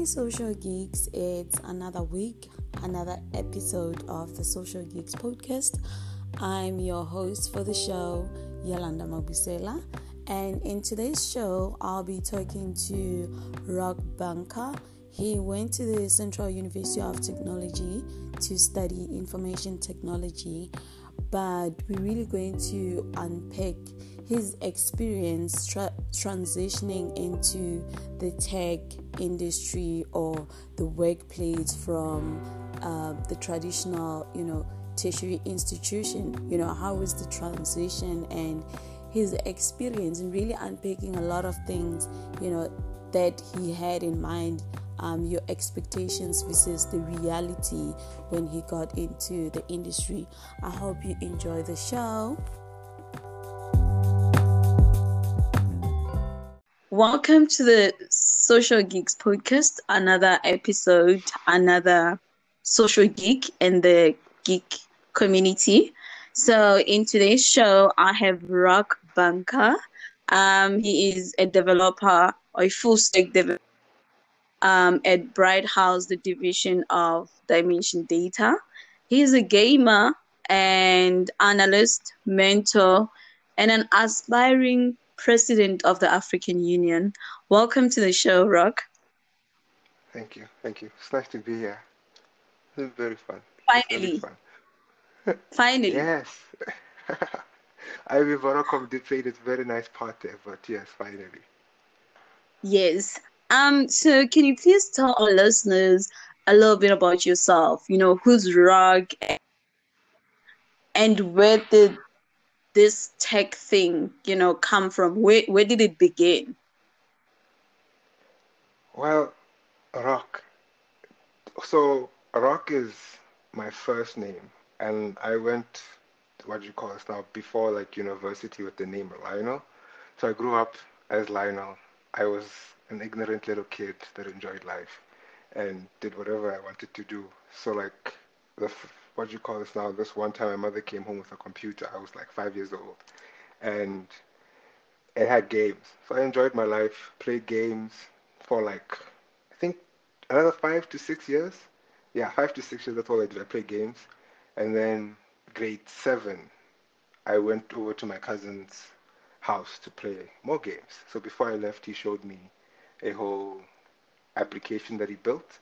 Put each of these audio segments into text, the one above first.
Hey, Social Geeks, it's another week, another episode of the Social Geeks podcast. I'm your host for the show, Yolanda Mabusela, and in today's show, I'll be talking to Rock Banka. He went to the Central University of Technology to study information technology, but we're really going to unpack his experience tra- transitioning into the tech industry or the workplace from uh, the traditional, you know, tertiary institution. You know, how was the transition and his experience in really unpacking a lot of things, you know, that he had in mind um, your expectations versus the reality when he got into the industry. I hope you enjoy the show. Welcome to the Social Geeks podcast, another episode, another social geek in the geek community. So, in today's show, I have Rock Banka. Um, he is a developer a full stack developer um, at Britehouse, the division of Dimension Data. He's a gamer and analyst, mentor, and an aspiring President of the African Union. Welcome to the show, Rock. Thank you. Thank you. It's nice to be here. It's very fun. Finally. Fun. Finally. yes. Ivy Vorokov did play this very nice part there, but yes, finally. Yes. Um. So, can you please tell our listeners a little bit about yourself? You know, who's Rock, and where did this tech thing, you know, come from? Where where did it begin? Well, Rock. So Rock is my first name, and I went what do you call it now before like university with the name Lionel. So I grew up as Lionel. I was an ignorant little kid that enjoyed life and did whatever I wanted to do. So like the what do you call this now? This one time my mother came home with a computer. I was like five years old, and it had games. So I enjoyed my life, played games for like I think another five to six years. Yeah, five to six years. That's all I did. I played games, and then grade seven, I went over to my cousin's house to play more games. So before I left, he showed me a whole application that he built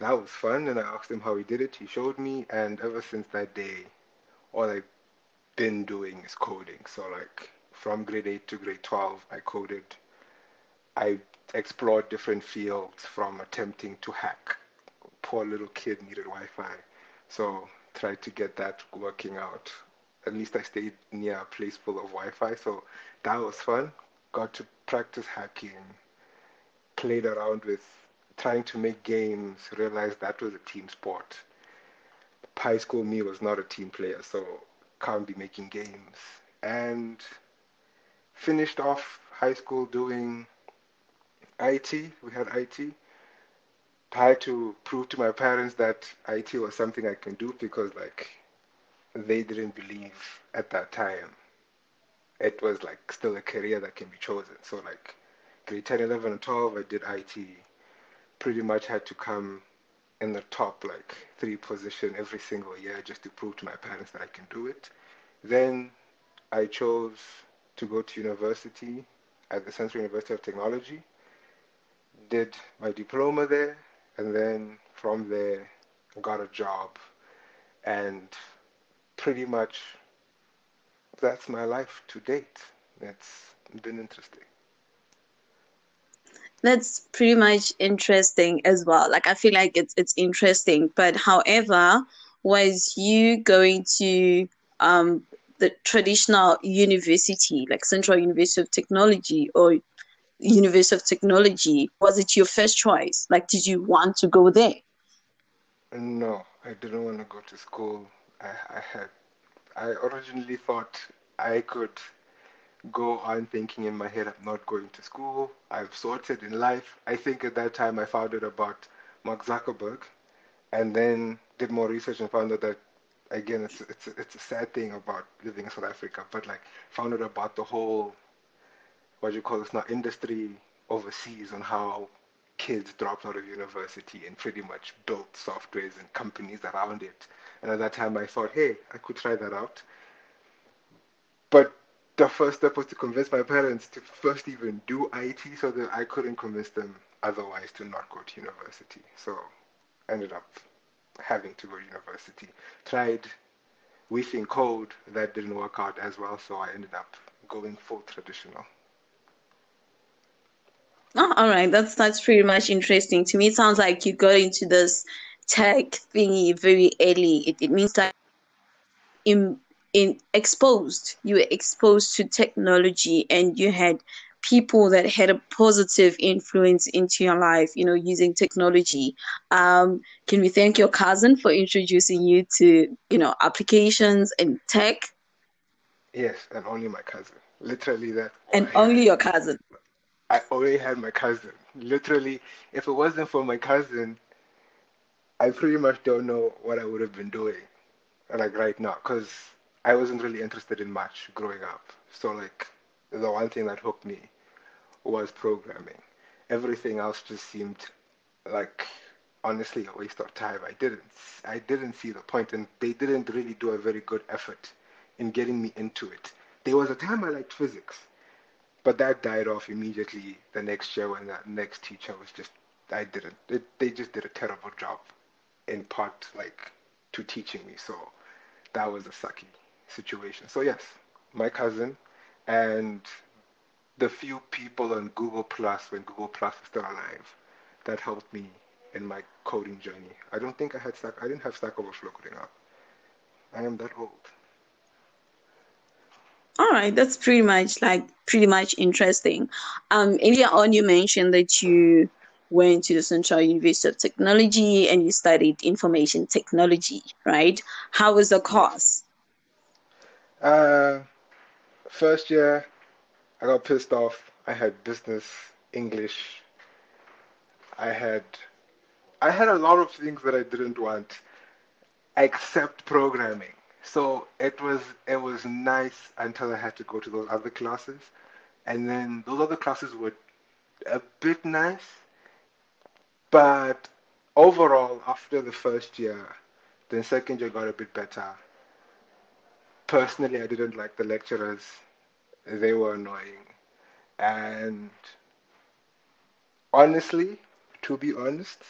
that was fun. And I asked him how he did it. He showed me, and ever since that day, all I've been doing is coding. So like from grade eight to grade twelve, I coded. I explored different fields from attempting to hack. Poor little kid needed Wi-Fi, so tried to get that working out. At least I stayed near a place full of Wi-Fi, so that was fun. Got to practice hacking. Played around with trying to make games, realized that was a team sport. High school me was not a team player, so can't be making games. And finished off high school doing IT. We had IT. I had to prove to my parents that IT was something I can do because like they didn't believe at that time it was like still a career that can be chosen. So like grade 10, 11, and 12, I did IT pretty much had to come in the top like three position every single year just to prove to my parents that I can do it. Then I chose to go to university at the Central University of Technology, did my diploma there, and then from there got a job. And pretty much that's my life to date. It's been interesting that's pretty much interesting as well. Like I feel like it's it's interesting, but however, was you going to um, the traditional university, like Central University of Technology or University of Technology? Was it your first choice? Like, did you want to go there? No, I didn't want to go to school. I, I had, I originally thought I could go on thinking in my head, I'm not going to school, I've sorted in life. I think at that time I found out about Mark Zuckerberg and then did more research and found out that, again, it's, it's, it's a sad thing about living in South Africa, but like found out about the whole, what you call this now, industry overseas on how kids dropped out of university and pretty much built softwares and companies around it. And at that time, I thought, hey, I could try that out. But the first step was to convince my parents to first even do IT so that I couldn't convince them otherwise to not go to university. So ended up having to go to university. Tried WeThinkCode, that didn't work out as well, so I ended up going full traditional. Oh, all right, that's that's pretty much interesting. To me, it sounds like you got into this tech thingy very early. It, it means that in in exposed. You were exposed to technology and you had people that had a positive influence into your life you know using technology. Um, can we thank your cousin for introducing you to you know applications and tech? Yes and only my cousin. Literally that. And only your cousin. I already had my cousin. Literally if it wasn't for my cousin i pretty much don't know what i would have been doing like right now because I wasn't really interested in much growing up. So like the one thing that hooked me was programming. Everything else just seemed like honestly a waste of time. I didn't I didn't see the point and they didn't really do a very good effort in getting me into it. There was a time I liked physics, but that died off immediately the next year when that next teacher was just I didn't. They just did a terrible job in part like to teaching me. So that was a sucky situation. So yes, my cousin and the few people on Google Plus when Google Plus is still alive that helped me in my coding journey. I don't think I had Stack. I didn't have Stack Overflow growing up. I am that old. All right, that's pretty much like pretty much interesting. Um, earlier on, you mentioned that you went to the Central University of Technology and you studied information technology, right? How was the course? Uh, first year, I got pissed off. I had business, English. I had, I had a lot of things that I didn't want, except programming. So it was it was nice until I had to go to those other classes, and then those other classes were a bit nice, but overall, after the first year, the second year got a bit better personally, I didn't like the lecturers. They were annoying. And honestly, to be honest,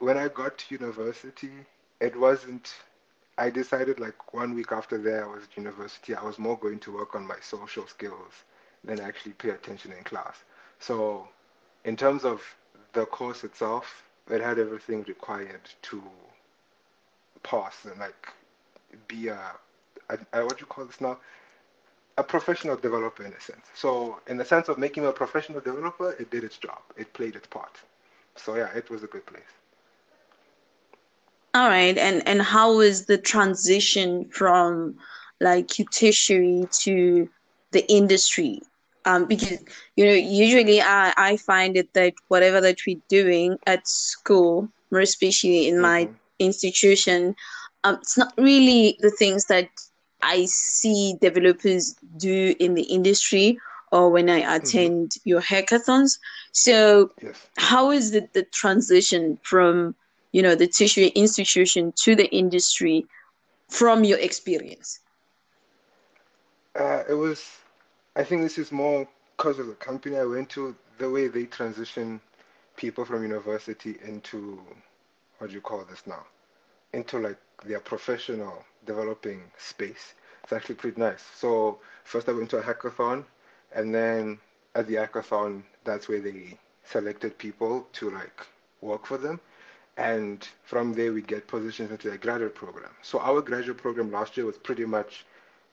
when I got to university, it wasn't. I decided like one week after there I was at university, I was more going to work on my social skills than actually pay attention in class. So, in terms of the course itself, it had everything required to pass and like be a, a, a what do you call this now? A professional developer in a sense. So in the sense of making a professional developer, it did its job. It played its part. So yeah, it was a good place. All right, and and how was the transition from like tertiary to the industry? Um, because you know usually I, I find it that whatever that we're doing at school, more especially in my mm-hmm. institution, um, it's not really the things that I see developers do in the industry or when I mm-hmm. attend mm-hmm. your hackathons. So, yes. how is the, the transition from you know the tertiary institution to the industry from your experience? Uh, it was, I think this is more because of the company I went to, the way they transition people from university into what do you call this now? Into like their professional developing space. It's actually pretty nice. So first I went to a hackathon, and then at the hackathon, that's where they selected people to like work for them. And from there, we get positions into a graduate program. So our graduate program last year was pretty much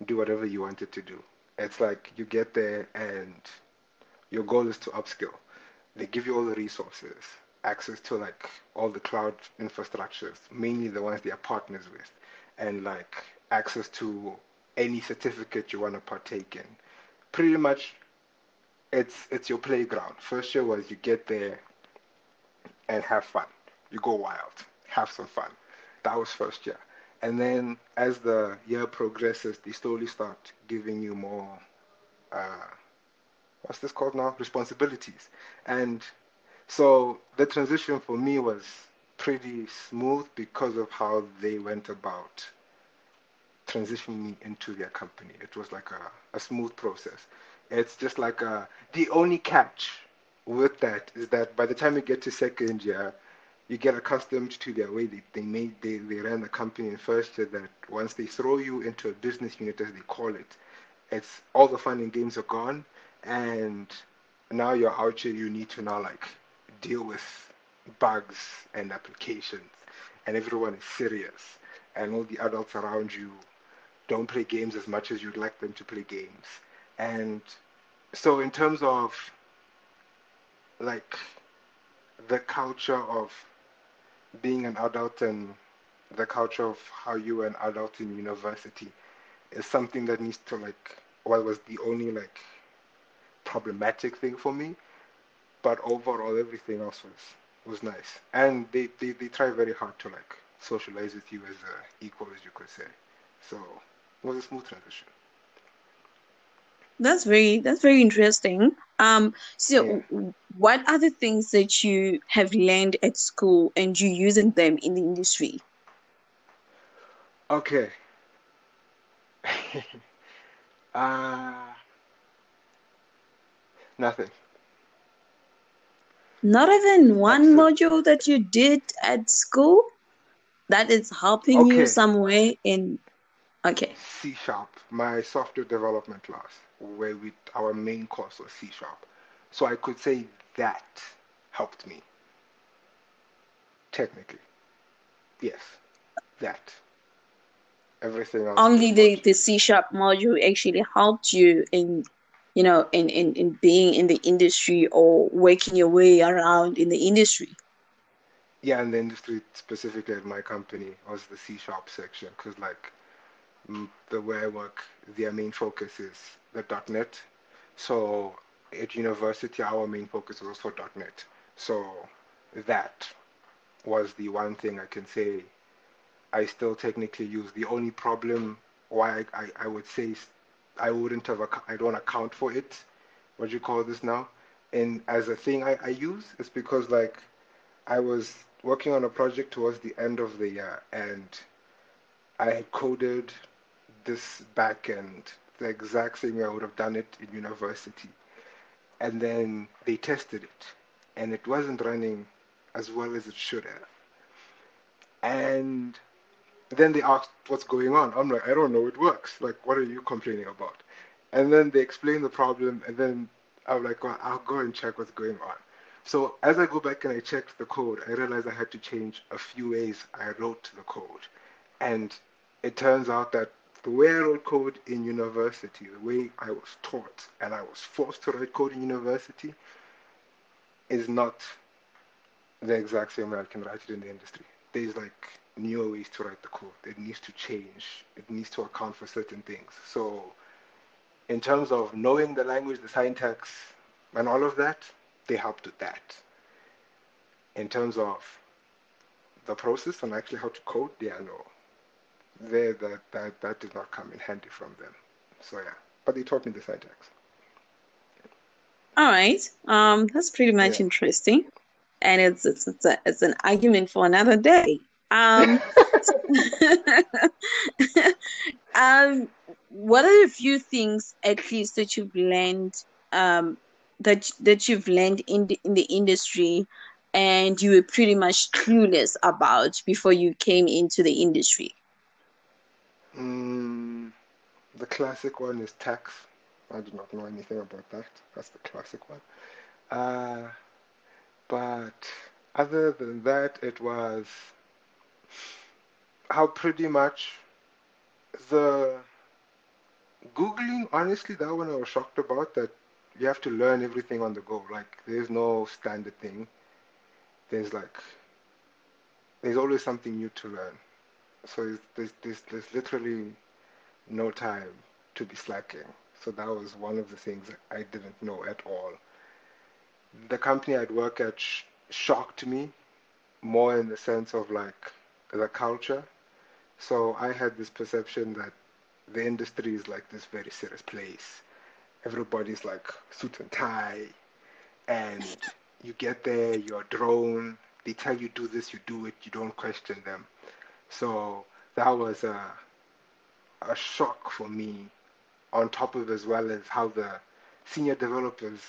do whatever you wanted to do. It's like you get there and your goal is to upskill. They give you all the resources access to like all the cloud infrastructures, mainly the ones they are partners with, and like access to any certificate you want to partake in. Pretty much, it's it's your playground. First year was you get there and have fun. You go wild, have some fun. That was first year. And then as the year progresses, they slowly start giving you more, uh, what's this called now? Responsibilities. And So the transition for me was pretty smooth because of how they went about transitioning me into their company. It was like a, a smooth process. It's just like a, the only catch with that is that by the time you get to second year, you get accustomed to their way they, they made they, they ran the company in first year that once they throw you into a business unit as they call it, it's all the fun and games are gone and now you're out here you need to now like deal with bugs and applications and everyone is serious and all the adults around you don't play games as much as you'd like them to play games. And so in terms of like the culture of being an adult and the culture of how you were an adult in university is something that needs to like well was the only like problematic thing for me but overall everything else was was nice. And they, they, they try very hard to like socialize with you as a equal as you could say. So it was a smooth transition. That's very that's very interesting. Um so yeah. what are the things that you have learned at school and you using them in the industry? Okay. Uh nothing not even one module that you did at school that is helping okay. you some way in okay. C sharp my software development class where we our main course was c sharp. So i could say that helped me. Technically. Yes that. Everything else only the, the c sharp module actually helped you in you know, in, in, in being in the industry or working your way around in the industry? Yeah, in the industry specifically at my company was the C sharp section because like the way I work, their main focus is the .NET. So at university, our main focus was also .NET. So that was the one thing I can say I still technically use. The only problem why I, I, I would say I wouldn't have, I don't account for it, what do you call this now, and as a thing I, I use, it's because like I was working on a project towards the end of the year and I had coded this backend the exact same way I would have done it in university. And then they tested it and it wasn't running as well as it should have. And then they asked what's going on. I'm like, I don't know, it works. Like, what are you complaining about? And then they explain the problem, and then I'm like, well, I'll go and check what's going on. So as I go back and I checked the code, I realized I had to change a few ways I wrote the code. And it turns out that the way I wrote code in university, the way I was taught and I was forced to write code in university, is not the exact same way I can write it in the industry. There's like newer ways to write the code. It needs to change. It needs to account for certain things. So in terms of knowing the language, the syntax, and all of that, they helped with that. In terms of the process and actually how to code, yeah, no. There, that, that, that did not come in handy from them. So yeah, but they taught me the syntax. All right, um, that's pretty much yeah. interesting, and it's it's it's, a, it's an argument for another day. Um, um, what are a few things at least that you've learned um, that that you've learned in the, in the industry and you were pretty much clueless about before you came into the industry? Mm, the classic one is tax. I do not know anything about that. That's the classic one. Uh, but other than that, it was how pretty much the Googling, honestly, that one I was shocked about that you have to learn everything on the go. Like, there's no standard thing. There's like, there's always something new to learn. So there's, there's, there's literally no time to be slacking. So that was one of the things I didn't know at all. The company I'd work at sh- shocked me more in the sense of like the culture. So I had this perception that the industry is like this very serious place. Everybody's like suit and tie, and you get there, you're a drone. They tell you do this, you do it. You don't question them. So that was a a shock for me. On top of as well as how the senior developers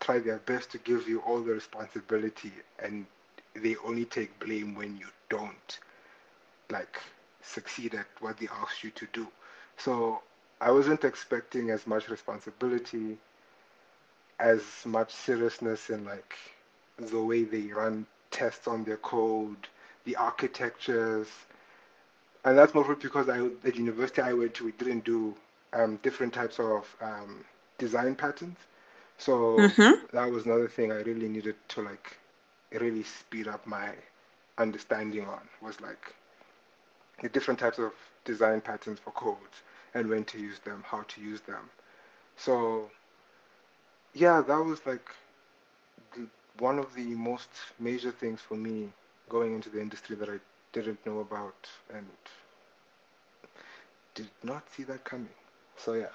try their best to give you all the responsibility and they only take blame when you don't like succeed at what they asked you to do. So I wasn't expecting as much responsibility, as much seriousness in like the way they run tests on their code, the architectures, and that's mostly because I at university I went to we didn't do um, different types of um, design patterns, so Mm-hmm. that was another thing I really needed to like really speed up my understanding on was like the different types of design patterns for codes and when to use them, how to use them. So yeah, that was like the, one of the most major things for me going into the industry that I didn't know about and did not see that coming. So yeah.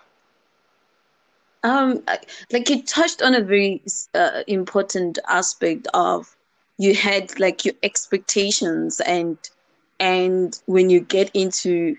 Um, like you touched on a very uh, important aspect of you had like your expectations and and when you get into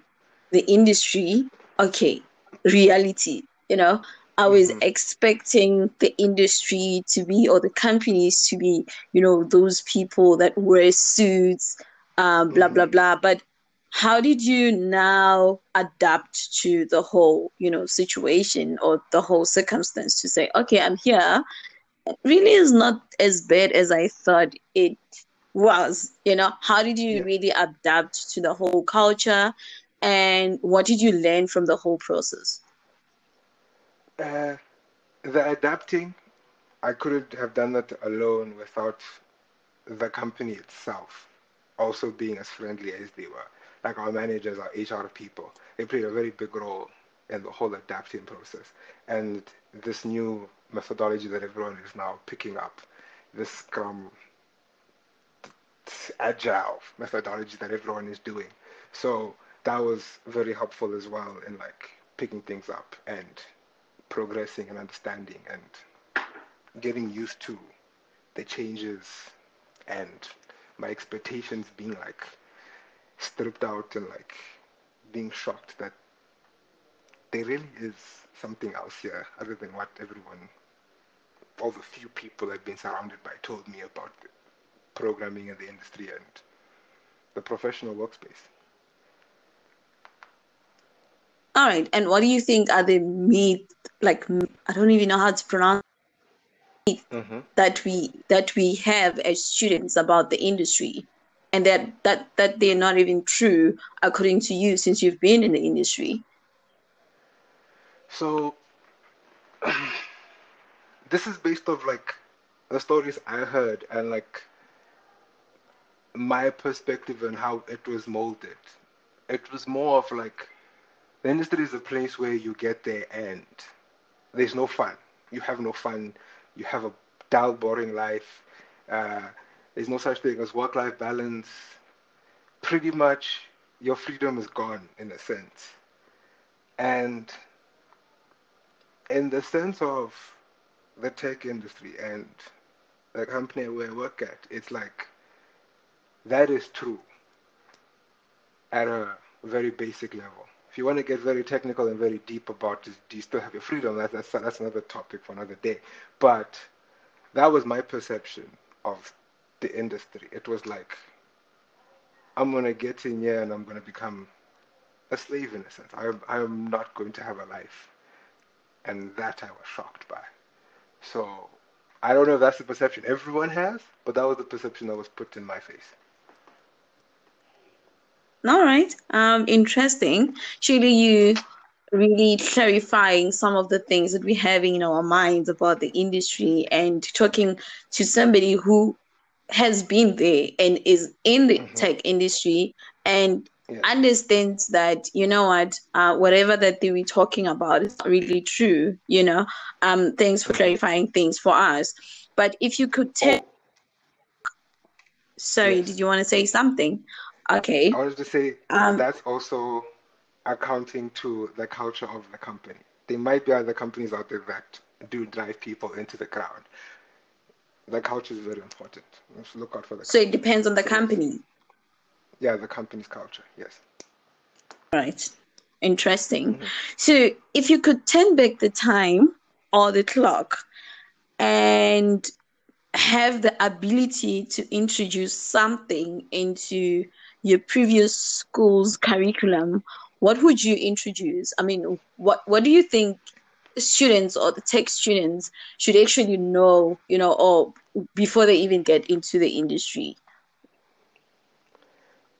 the industry, okay, reality, you know, I was hmm expecting the industry to be or the companies to be, you know, those people that wear suits, um, blah blah hmm blah. But how did you now adapt to the whole, you know, situation or the whole circumstance to say, okay, I'm here. It really is not as bad as I thought it was. You know, how did you Yeah. really adapt to the whole culture and what did you learn from the whole process? Uh, the adapting, I couldn't have done that alone without the company itself also being as friendly as they were. Like our managers, our HR people, they played a very big role in the whole adapting process. And this new methodology that everyone is now picking up, this Scrum agile methodology that everyone is doing. So that was very helpful as well in like picking things up and progressing and understanding and getting used to the changes and my expectations being like stripped out and like being shocked that there really is something else here other than what everyone, all the few people I've been surrounded by told me about programming and the industry and the professional workspace. All right. And what do you think are the myth, like, I don't even know how to pronounce hmm that we that we have as students about the industry and that that that they're not even true according to you since you've been in the industry. So this is based off like the stories I heard and like my perspective on how it was molded. It was more of like the industry is a place where you get there and there's no fun. You have no fun. You have a dull, boring life. Uh, there's no such thing as work-life balance. Pretty much, your freedom is gone in a sense. And in the sense of the tech industry and the company where I work at, it's like that is true at a very basic level. If you want to get very technical and very deep about this, do you still have your freedom? That, that's that's another topic for another day. But that was my perception of the industry. It was like I'm gonna get in here and I'm gonna become a slave in a sense. I'm I'm not going to have a life, and that I was shocked by. So I don't know if that's the perception everyone has, but that was the perception that was put in my face. All right. Um, interesting. Surely you really clarifying some of the things that we have in our minds about the industry and talking to somebody who has been there and is in the hmm tech industry and Yes. understands that you know what uh, whatever that they were talking about is not really true you know um thanks for clarifying things for us but if you could tell Oh, sorry yes. did you want to say something okay I wanted to say um that's also accounting to the culture of the company. There might be other companies out there that do drive people into the ground. the culture is very important. Let's look out for the. So it depends on the company. Yeah, the company's culture. Yes. Right. Interesting. Mm-hmm. So if you could turn back the time or the clock and have the ability to introduce something into your previous school's curriculum, what would you introduce? I mean, what what do you think students or the tech students should actually know, you know, or before they even get into the industry?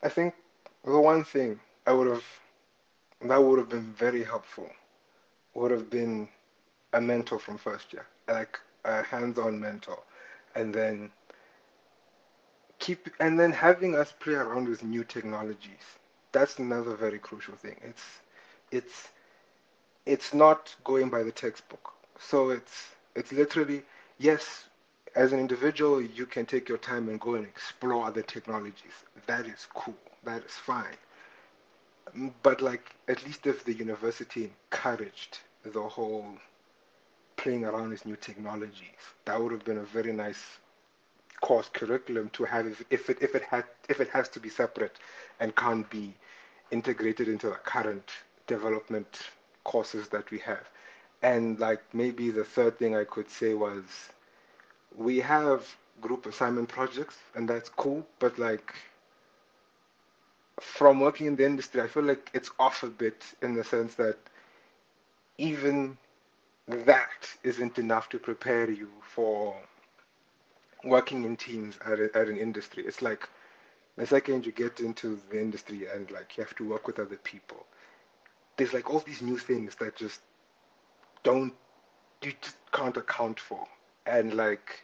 I think the one thing I would have that would have been very helpful would have been a mentor from first year, like a hands-on mentor, and then keep and then having us play around with new technologies. That's another very crucial thing. It's it's it's not going by the textbook. So it's it's literally yes, as an individual you can take your time and go and explore other technologies. That is cool. That is fine. But like at least if the university encouraged the whole playing around with new technologies, that would have been a very nice course curriculum to have if, it if it had if it has to be separate and can't be integrated into the current development courses that we have. And like maybe the third thing I could say was we have group assignment projects and that's cool, but like from working in the industry, I feel like it's off a bit in the sense that even that isn't enough to prepare you for working in teams at, a, at an industry. It's like the second you get into the industry and like you have to work with other people, there's like all these new things that just don't you just can't account for. And like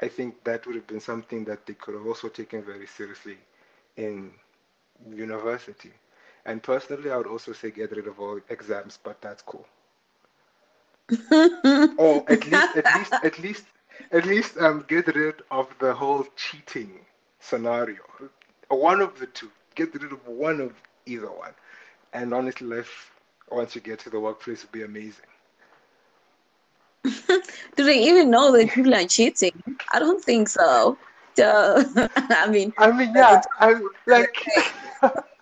I think that would have been something that they could have also taken very seriously in university. And personally, I would also say get rid of all exams, but that's cool. or at least, at least, at least, at least, um, get rid of the whole cheating scenario. One of the two. Get rid of one of either one. And honestly, life once you get to the workplace will be amazing. Do they even know that people are cheating? I don't think so. Duh. I mean, I mean, yeah, I like.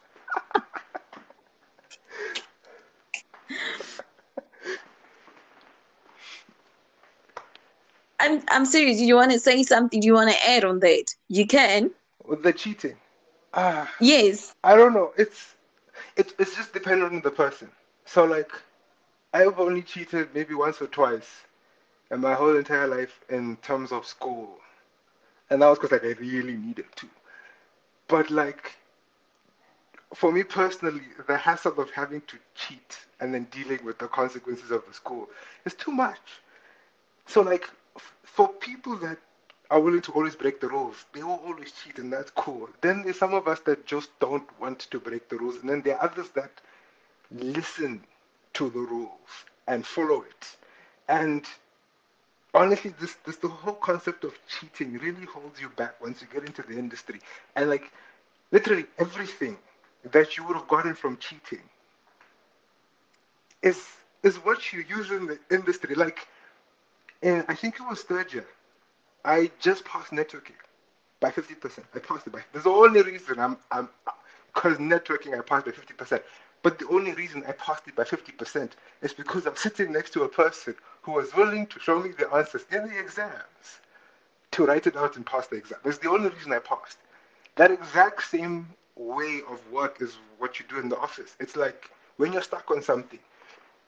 I'm I'm serious. You want to say something? You want to add on that? You can. With the cheating. Ah. yes. I don't know. It's it's it's just dependent on the person. So like, I've only cheated maybe once or twice, in my whole entire life in terms of school, and that was because like I really needed to. But like, for me personally, the hassle of having to cheat and then dealing with the consequences of the school is too much. So like, for people that are willing to always break the rules, they will always cheat, and that's cool. Then there's some of us that just don't want to break the rules, and then there are others that listen to the rules and follow it. And honestly, this, this the whole concept of cheating really holds you back once you get into the industry. And like literally everything that you would have gotten from cheating is is what you use in the industry. Like and I think it was third year. I just passed networking by 50%. I passed it by. There's the only reason I'm, I'm, because networking I passed by 50%. But the only reason I passed it by 50% is because I'm sitting next to a person who was willing to show me the answers in the exams to write it out and pass the exam. That's the only reason I passed. That exact same way of work is what you do in the office. It's like when you're stuck on something,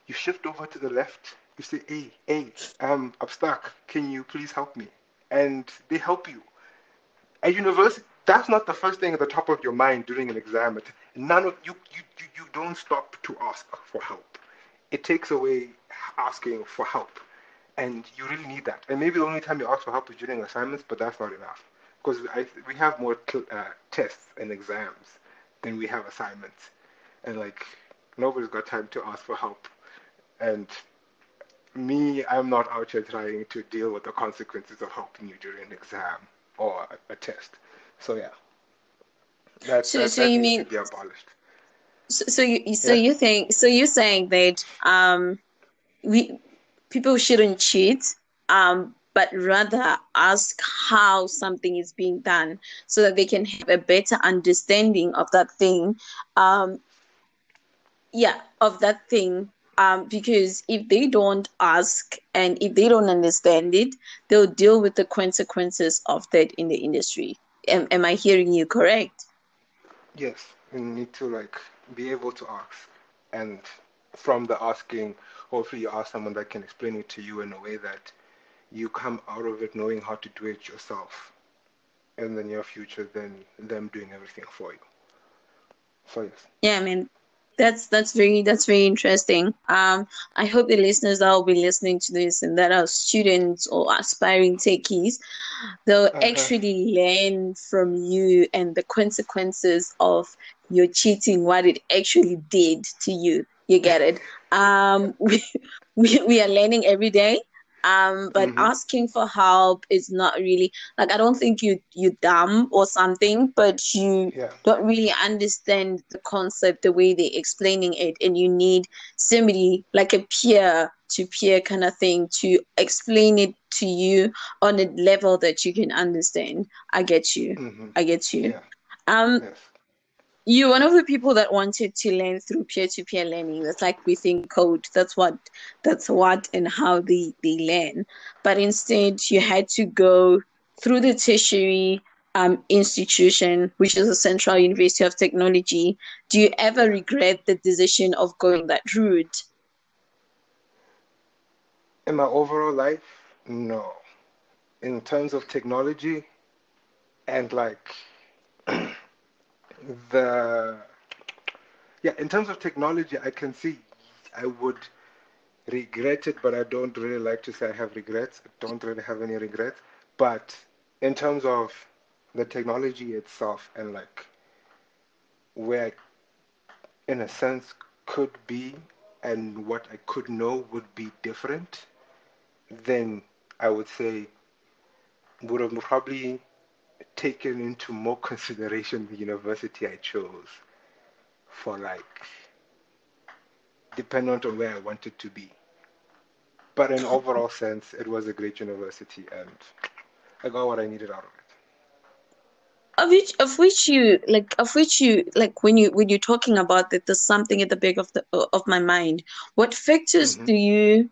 you shift over to the left you say, hey, hey, um, I'm stuck. Can you please help me? And they help you. At university, that's not the first thing at the top of your mind during an exam. None of you, you, you, you don't stop to ask for help. It takes away asking for help. And you really need that. And maybe the only time you ask for help is during assignments, but that's not enough. Because we have more uh, tests and exams than we have assignments. And like, nobody's got time to ask for help. And me, I'm not out here trying to deal with the consequences of helping you during an exam or a, a test. So yeah, that, so, that, so that you mean be abolished. So, so you so yeah. you think so you're saying that um we people shouldn't cheat um but rather ask how something is being done so that they can have a better understanding of that thing. Um, yeah, of that thing. Um, because if they don't ask and if they don't understand it, they'll deal with the consequences of that in the industry. Am, am I hearing you correct? Yes, you need to like be able to ask, and from the asking, hopefully you ask someone that can explain it to you in a way that you come out of it knowing how to do it yourself in the near future than them doing everything for you. So yes. Yeah, I mean that's that's very that's very interesting. Um, I hope the listeners that will be listening to this and that are students or aspiring techies, they'll uh-huh. actually learn from you and the consequences of your cheating, what it actually did to you. You get it? Um, we, we, we are learning every day um but mm-hmm. asking for help is not really like i don't think you you dumb or something but you yeah. don't really understand the concept the way they're explaining it and you need somebody like a peer to peer kind of thing to explain it to you on a level that you can understand i get you mm-hmm. i get you yeah. um yes you're one of the people that wanted to learn through peer-to-peer learning. That's like WeThinkCode. That's what that's what and how they, they learn. But instead you had to go through the tertiary um, institution which is the central university of technology. Do you ever regret the decision of going that route? In my overall life no. In terms of technology and like the yeah, in terms of technology, I can see I would regret it, but I don't really like to say I have regrets. I don't really have any regrets. But in terms of the technology itself and like where, in a sense, could be and what I could know would be different, then I would say would have probably taken into more consideration the university I chose for like dependent on where I wanted to be. But in overall sense, it was a great university and I got what I needed out of it. Of which, of which you like, of which you like, when you when you're talking about that, there's something at the back of the of my mind. What factors mm-hmm. do you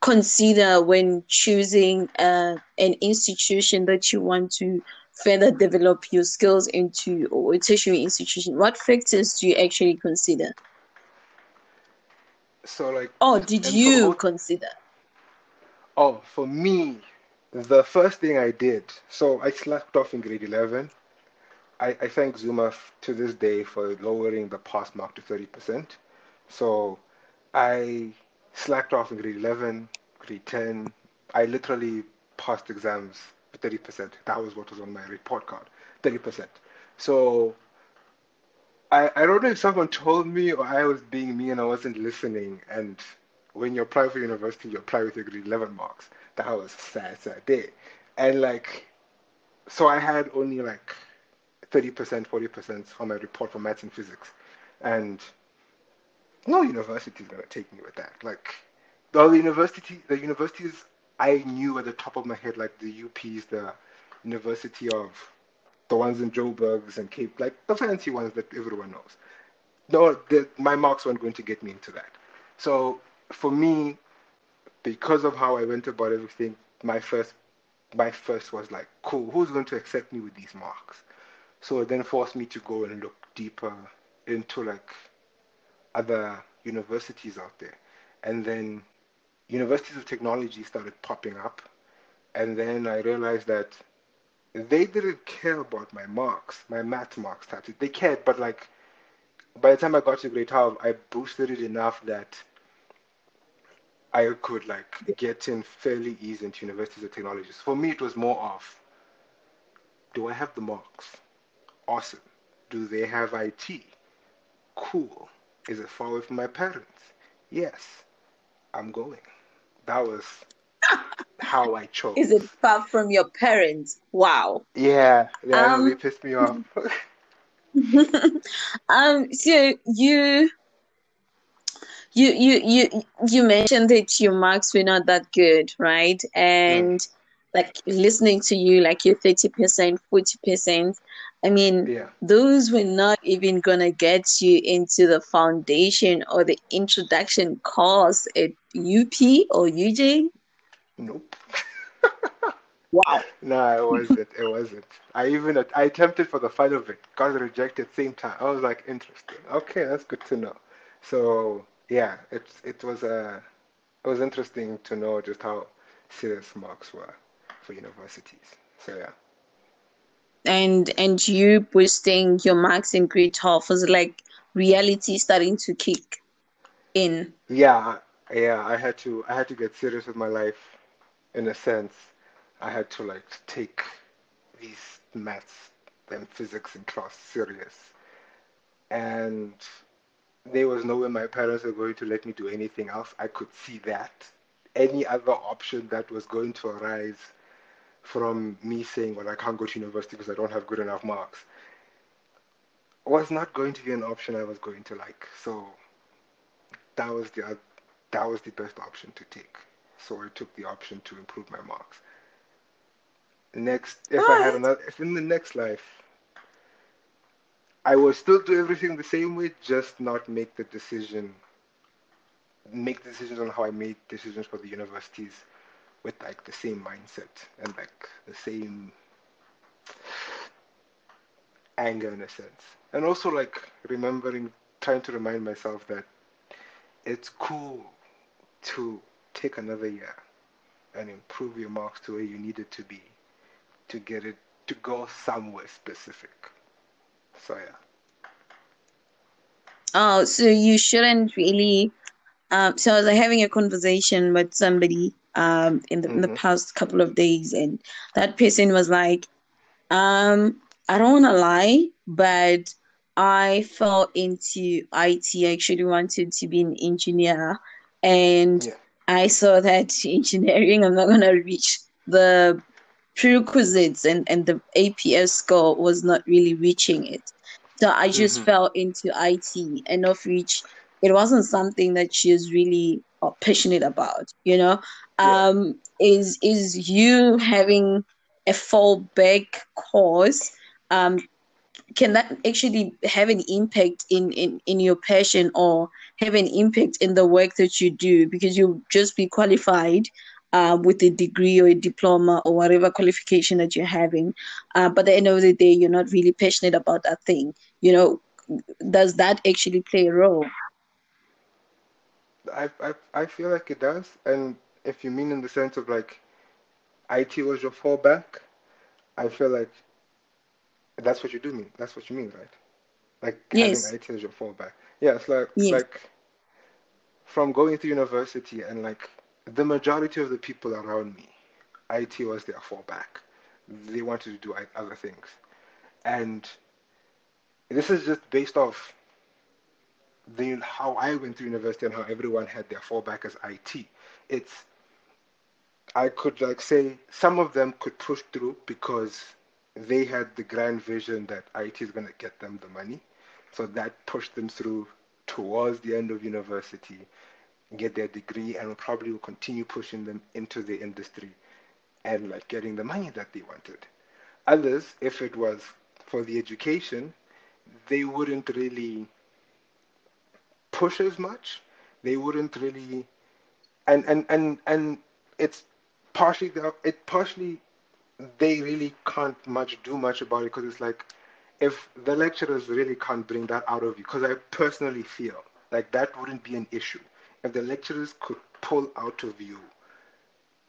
consider when choosing uh, an institution that you want to further develop your skills into or a tertiary institution, what factors do you actually consider? So like Oh, did you consider? Oh, for me, the first thing I did, so I slacked off in grade 11. I, I thank Zuma to this day for lowering the pass mark to 30%. So I slacked off in grade 11, grade 10. I literally passed exams 30%. That was what was on my report card. 30%. So I, I don't know if someone told me or I was being me and I wasn't listening. And when you apply for university, you apply with your grade 11 marks. That was a sad, sad day. And like, so I had only like 30%, 40% on my report for maths and physics. And no university is going to take me with that. Like, the university, the universities I knew at the top of my head, like the UPs, the University of the ones in Joburg's and Cape, like the fancy ones that everyone knows. No, the, my marks weren't going to get me into that. So for me, because of how I went about everything, my first, my first was like, cool, who's going to accept me with these marks? So it then forced me to go and look deeper into like other universities out there, and then universities of technology started popping up. And then I realized that they didn't care about my marks, my math marks. Started. They cared, but like by the time I got to grade 12, I boosted it enough that I could like get in fairly easy into universities of technology. For me, it was more of, do I have the marks? Awesome. Do they have IT? Cool. Is it far away from my parents? Yes. I'm going that was how I chose. Is it far from your parents? Wow. Yeah, yeah, um, really pissed me off. um, so you, you, you, you, you mentioned that your marks were not that good, right? And like listening to you, like you're 30%, 40%. I mean, Yeah. those were not even gonna get you into the foundation or the introduction course at UP or UJ. Nope. Wow. No, it wasn't. It wasn't. I even I attempted for the fun of it. Got rejected same time. I was like, interesting. Okay, that's good to know. So yeah, it's it was uh, it was interesting to know just how serious marks were for universities. So yeah. And and you boosting your marks in grade 12 was like reality starting to kick in. Yeah, yeah, I had to I had to get serious with my life in a sense. I had to like take these maths and physics in class serious. And there was no way my parents were going to let me do anything else. I could see that. Any other option that was going to arise from me saying, well, I can't go to university because I don't have good enough marks, was not going to be an option I was going to like. So that was the that was the best option to take. So I took the option to improve my marks. Next, if I had another, if in the next life I would still do everything the same way, just not make the decision, make decisions on how I made decisions for the universities with like the same mindset and like the same anger in a sense. And also like remembering, trying to remind myself that it's cool to take another year and improve your marks to where you need it to be to get it to go somewhere specific. So yeah. Oh, so you shouldn't really. Um, so I was like, having a conversation with somebody um, in the in the hmm past couple of days, and that person was like, um, I don't want to lie, but I fell into IT. I actually wanted to be an engineer, and Yeah. I saw that engineering, I'm not gonna reach the prerequisites and, and the APS score was not really reaching it. So I just hmm fell into IT, and of which it wasn't something that she is really uh, passionate about, you know. Yeah. Um, is is you having a fallback course? Um, can that actually have an impact in, in, in your passion or have an impact in the work that you do? Because you'll just be qualified uh, with a degree or a diploma or whatever qualification that you're having. Uh, but at the end of the day, you're not really passionate about that thing. You know, does that actually play a role? I, I I feel like it does. And if you mean in the sense of like IT was your fallback, I feel like that's what you do mean. That's what you mean, right? Like having IT as your fallback. Yeah, it's like yes, like from going to university and like the majority of the people around me, IT was their fallback. They wanted to do other things. And this is just based off the how I went to university and how everyone had their fallback as IT. It's I could like say some of them could push through because they had the grand vision that IT is going to get them the money. So that pushed them through towards the end of university, get their degree, and probably will continue pushing them into the industry and like getting the money that they wanted. Others, if it was for the education, they wouldn't really push as much. They wouldn't really, and and and and it's partially it partially they really can't much do much about it because it's like if the lecturers really can't bring that out of you because I personally feel like that wouldn't be an issue if the lecturers could pull out of you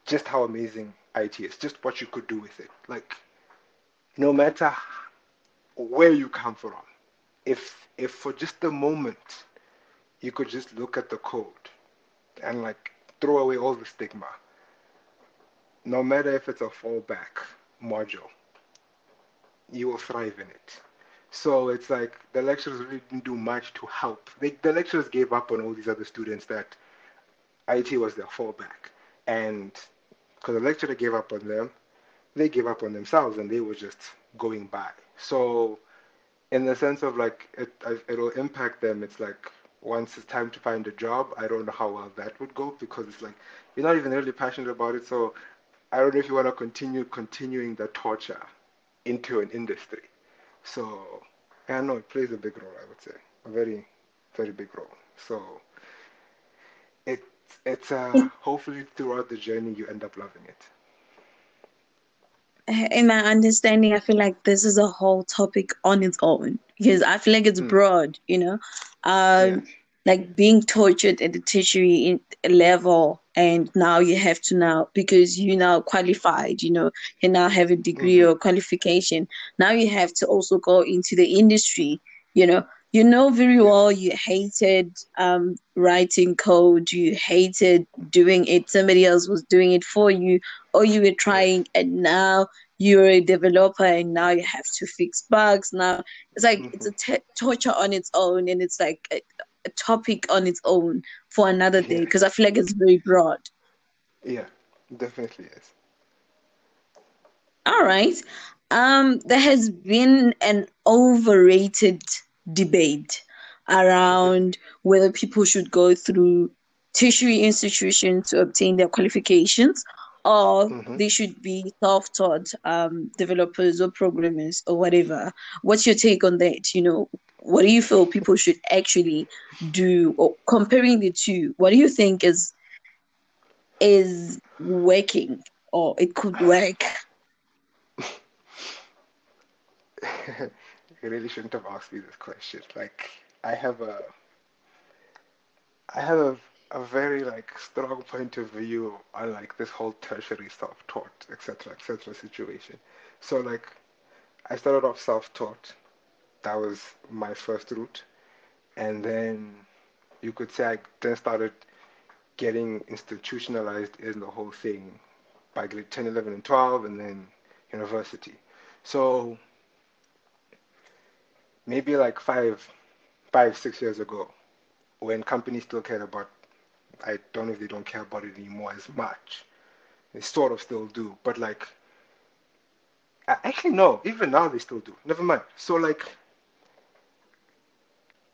just how amazing IT is, just what you could do with it. Like no matter where you come from, if if for just a moment you could just look at the code and like throw away all the stigma, no matter if it's a fallback module, you will thrive in it. So it's like the lecturers really didn't do much to help. They, the lecturers gave up on all these other students that IT was their fallback. And because the lecturer gave up on them, they gave up on themselves and they were just going by. So in the sense of like it, it'll impact them, it's like once it's time to find a job, I don't know how well that would go because it's like you're not even really passionate about it. So I don't know if you want to continue continuing the torture into an industry. So, yeah, no, it plays a big role, I would say. A very, very big role. So, it, it's uh, hopefully throughout the journey you end up loving it. In my understanding, I feel like this is a whole topic on its own because I feel like it's mm. broad, you know. Um, yeah like being tortured at the tertiary level and now you have to now because you now qualified you know you now have a degree mm-hmm. or qualification now you have to also go into the industry you know you know very well you hated um, writing code you hated doing it somebody else was doing it for you or you were trying and now you're a developer and now you have to fix bugs now it's like mm-hmm. it's a t- torture on its own and it's like a topic on its own for another day because I feel like it's very broad. Yeah, definitely is. All right. Um, there has been an overrated debate around whether people should go through tertiary institutions to obtain their qualifications or mm-hmm. they should be self-taught um, developers or programmers or whatever. What's your take on that? You know, what do you feel people should actually do or comparing the two what do you think is is working or it could work you really shouldn't have asked me this question like i have a i have a, a very like strong point of view on like this whole tertiary self-taught etc etc situation so like i started off self-taught that was my first route. And then you could say I then started getting institutionalized in the whole thing by grade 10, 11, and 12, and then university. So maybe like five, five, six years ago, when companies still cared about, I don't know if they don't care about it anymore as much. They sort of still do, but like, actually no, even now they still do. Never mind. So like,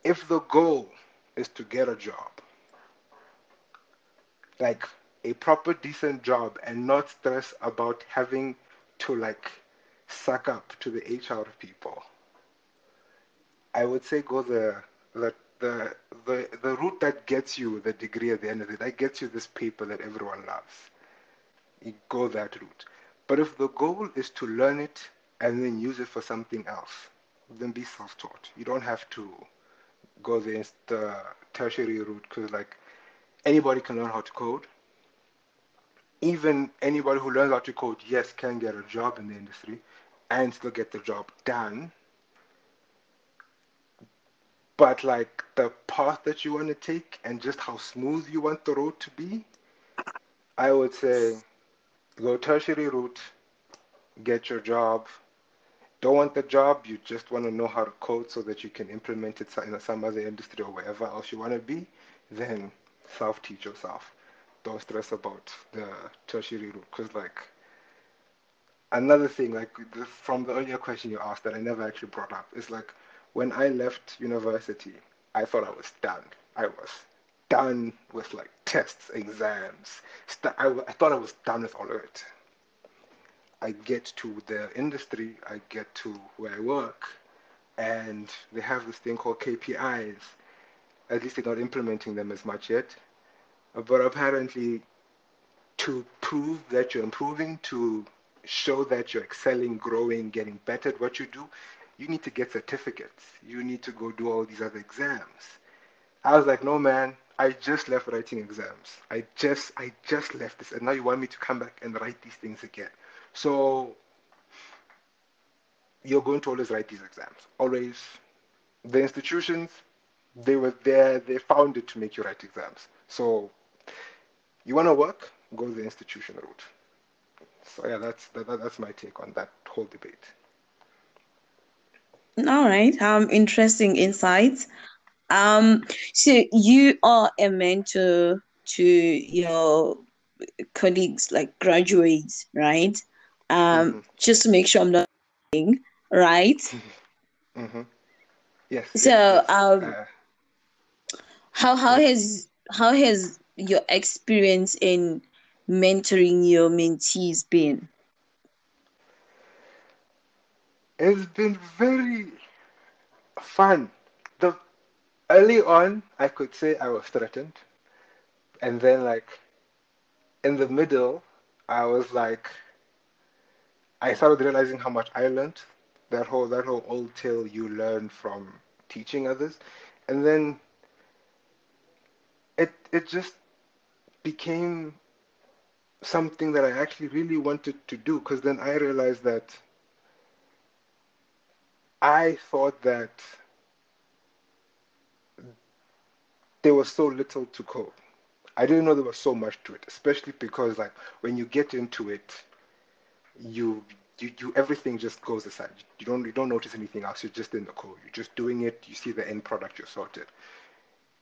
if the goal is to get a job, like a proper decent job and not stress about having to like suck up to the HR people, I would say go the the the the, the route that gets you the degree at the end of it, that gets you this paper that everyone loves. You go that route. But if the goal is to learn it and then use it for something else, then be self-taught. You don't have to go the, the tertiary route because like anybody can learn how to code. Even anybody who learns how to code, yes, can get a job in the industry and still get the job done. But like the path that you want to take and just how smooth you want the road to be, I would say go tertiary route, get your job, don't want the job, you just want to know how to code so that you can implement it in some other industry or wherever else you want to be, then self-teach yourself. Don't stress about the tertiary route because like another thing, like from the earlier question you asked that I never actually brought up, is like when I left university, I thought I was done. I was done with like tests, exams. I, I thought I was done with all of it. I get to the industry, I get to where I work, and they have this thing called KPIs. At least they're not implementing them as much yet. But apparently, to prove that you're improving, to show that you're excelling, growing, getting better at what you do, you need to get certificates. You need to go do all these other exams. I was like, no, man, I just left writing exams. I just, I just left this, and now you want me to come back and write these things again. So you're going to always write these exams. Always. The institutions, they were there, they found it to make you write exams. So you want to work, go the institution route. So yeah, that's that, that's my take on that whole debate. All right. Um, interesting insights. Um, so you are a mentor to your colleagues, like graduates, right? um, mm-hmm. just to make sure I'm not right? Mm-hmm. mm-hmm. Yes. So, yes, yes. Um, uh, how how has how has your experience in mentoring your mentees been? It's been very fun. The early on, I could say I was threatened, and then like in the middle, I was like, I started realizing how much I learned. That whole that whole old tale you learn from teaching others, and then it it just became something that I actually really wanted to do because then I realized that I thought that there was so little to code. I didn't know there was so much to it, especially because like when you get into it, you you, you everything just goes aside. You don't you don't notice anything else. You're just in the code. You're just doing it. You see the end product. You're sorted.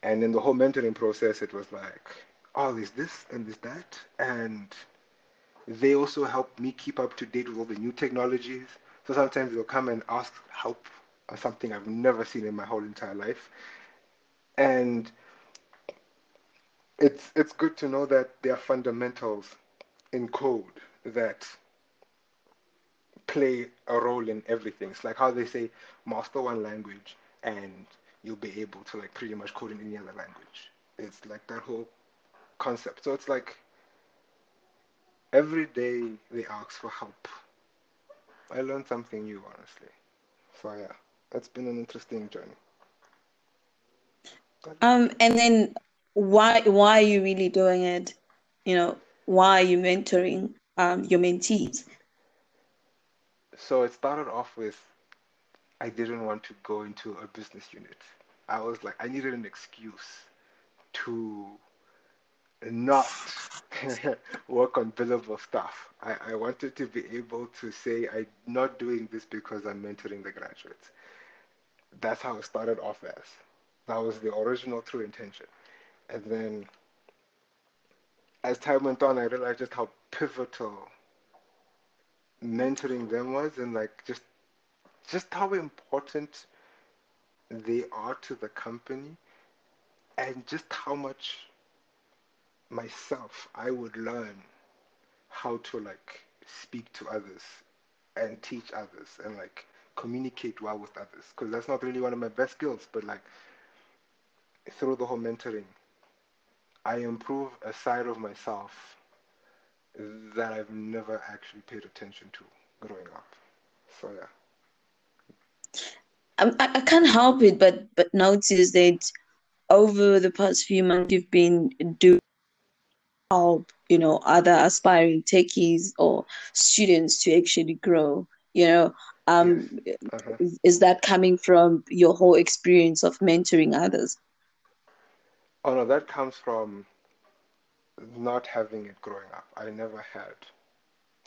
And in the whole mentoring process, it was like, oh, there's this and there's that, and they also helped me keep up to date with all the new technologies. So sometimes they'll come and ask help on something I've never seen in my whole entire life, and it's it's good to know that there are fundamentals in code that play a role in everything. It's like how they say master one language and you'll be able to like pretty much code in any other language. It's like that whole concept. So it's like every day they ask for help. I learned something new, honestly. So yeah, it's been an interesting journey. Um, and then why why are you really doing it? You know, why are you mentoring um, your mentees? So it started off with I didn't want to go into a business unit. I was like, I needed an excuse to not work on billable stuff. I, I wanted to be able to say I'm not doing this because I'm mentoring the graduates. That's how it started off as. That was the original true intention. And then as time went on, I realized just how pivotal mentoring them was and like just just how important they are to the company and just how much myself I would learn how to like speak to others and teach others and like communicate well with others. Because that's not really one of my best skills but like through the whole mentoring I improve a side of myself that I've never actually paid attention to growing up. So yeah. Um, I, I can't help it but but notice that over the past few months you've been doing help you know other aspiring techies or students to actually grow you know um yes. uh-huh. is, that coming from your whole experience of mentoring others oh no that comes from not having it growing up i never had